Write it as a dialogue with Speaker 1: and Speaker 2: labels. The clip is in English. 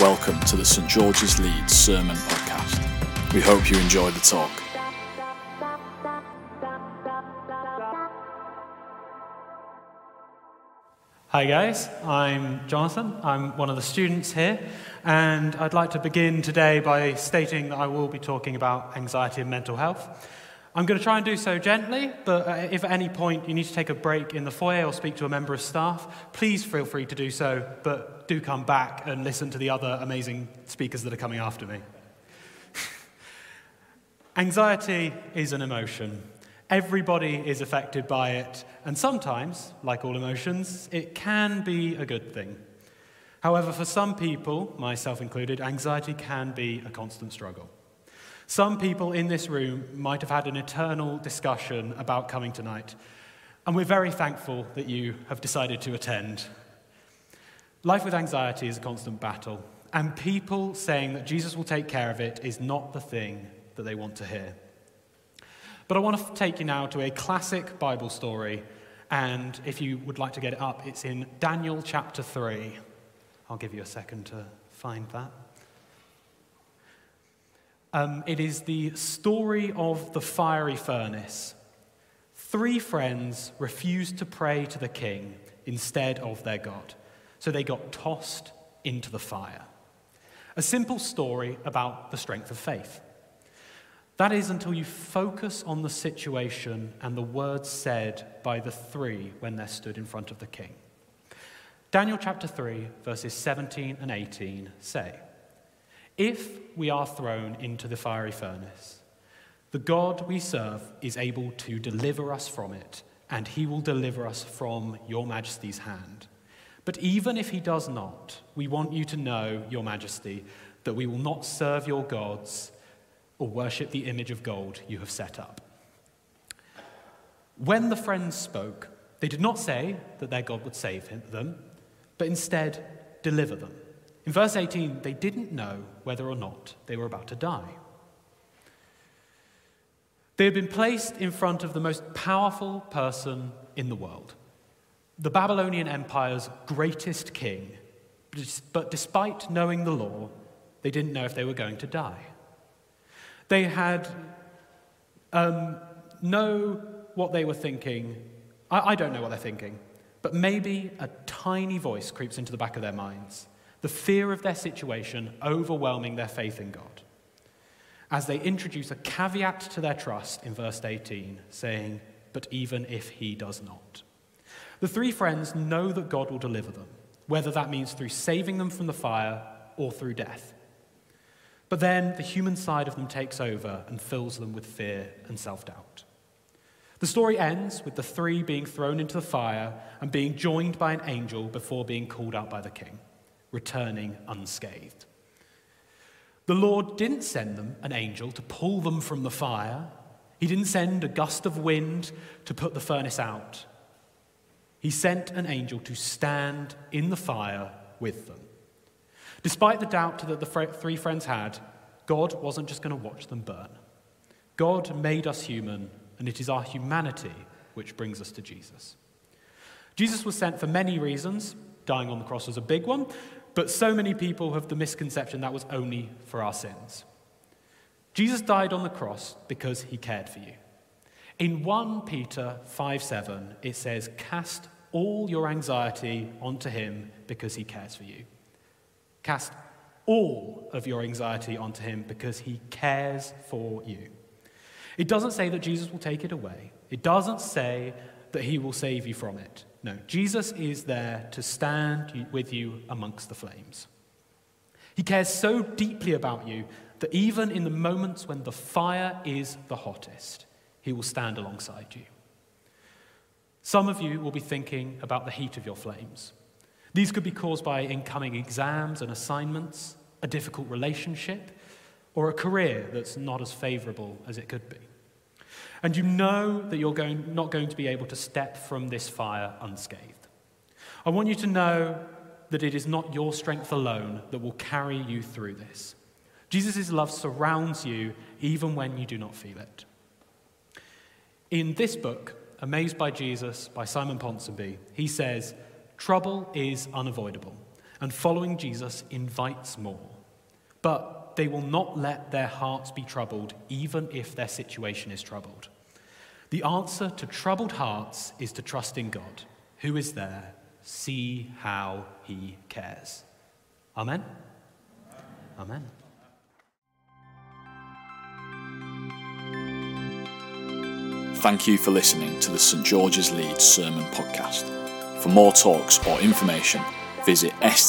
Speaker 1: Welcome to the St George's Leeds Sermon Podcast. We hope you enjoy the talk.
Speaker 2: Hi guys, I'm Jonathan. I'm one of the students here, and I'd like to begin today by stating that I will be talking about anxiety and mental health. I'm going to try and do so gently, but uh, if at any point you need to take a break in the foyer or speak to a member of staff, please feel free to do so, but do come back and listen to the other amazing speakers that are coming after me. Anxiety is an emotion. Everybody is affected by it, and sometimes, like all emotions, it can be a good thing. However, for some people, myself included, anxiety can be a constant struggle. Some people in this room might have had an eternal discussion about coming tonight, and we're very thankful that you have decided to attend. Life with anxiety is a constant battle, and people saying that Jesus will take care of it is not the thing that they want to hear. But I want to take you now to a classic Bible story, and if you would like to get it up, it's in Daniel chapter 3. I'll give you a second to find that. Um, it is the story of the fiery furnace. Three friends refused to pray to the king instead of their God, so they got tossed into the fire. A simple story about the strength of faith. That is until you focus on the situation and the words said by the three when they stood in front of the king. Daniel chapter 3, verses 17 and 18 say, if we are thrown into the fiery furnace, the God we serve is able to deliver us from it, and he will deliver us from your majesty's hand. But even if he does not, we want you to know, your majesty, that we will not serve your gods or worship the image of gold you have set up. When the friends spoke, they did not say that their God would save them, but instead deliver them. In verse 18, they didn't know whether or not they were about to die. They had been placed in front of the most powerful person in the world, the Babylonian Empire's greatest king. But despite knowing the law, they didn't know if they were going to die. They had um, know what they were thinking. I, I don't know what they're thinking, but maybe a tiny voice creeps into the back of their minds the fear of their situation overwhelming their faith in God, as they introduce a caveat to their trust in verse 18, saying, But even if he does not. The three friends know that God will deliver them, whether that means through saving them from the fire or through death. But then the human side of them takes over and fills them with fear and self doubt. The story ends with the three being thrown into the fire and being joined by an angel before being called out by the king returning unscathed. The Lord didn't send them an angel to pull them from the fire. He didn't send a gust of wind to put the furnace out. He sent an angel to stand in the fire with them. Despite the doubt that the three friends had, God wasn't just going to watch them burn. God made us human, and it is our humanity which brings us to Jesus. Jesus was sent for many reasons. Dying on the cross was a big one, but so many people have the misconception that was only for our sins. Jesus died on the cross because he cared for you. In 1 Peter 5 7, it says, Cast all your anxiety onto him because he cares for you. Cast all of your anxiety onto him because he cares for you. It doesn't say that Jesus will take it away, it doesn't say that he will save you from it. No, Jesus is there to stand with you amongst the flames. He cares so deeply about you that even in the moments when the fire is the hottest, he will stand alongside you. Some of you will be thinking about the heat of your flames. These could be caused by incoming exams and assignments, a difficult relationship, or a career that's not as favorable as it could be and you know that you're going, not going to be able to step from this fire unscathed. I want you to know that it is not your strength alone that will carry you through this. Jesus' love surrounds you even when you do not feel it. In this book, Amazed by Jesus by Simon Ponsonby, he says, Trouble is unavoidable, and following Jesus invites more. But they will not let their hearts be troubled, even if their situation is troubled. The answer to troubled hearts is to trust in God, who is there, see how he cares. Amen? Amen.
Speaker 1: Thank you for listening to the St George's Leeds Sermon Podcast. For more talks or information, visit stgs.org.uk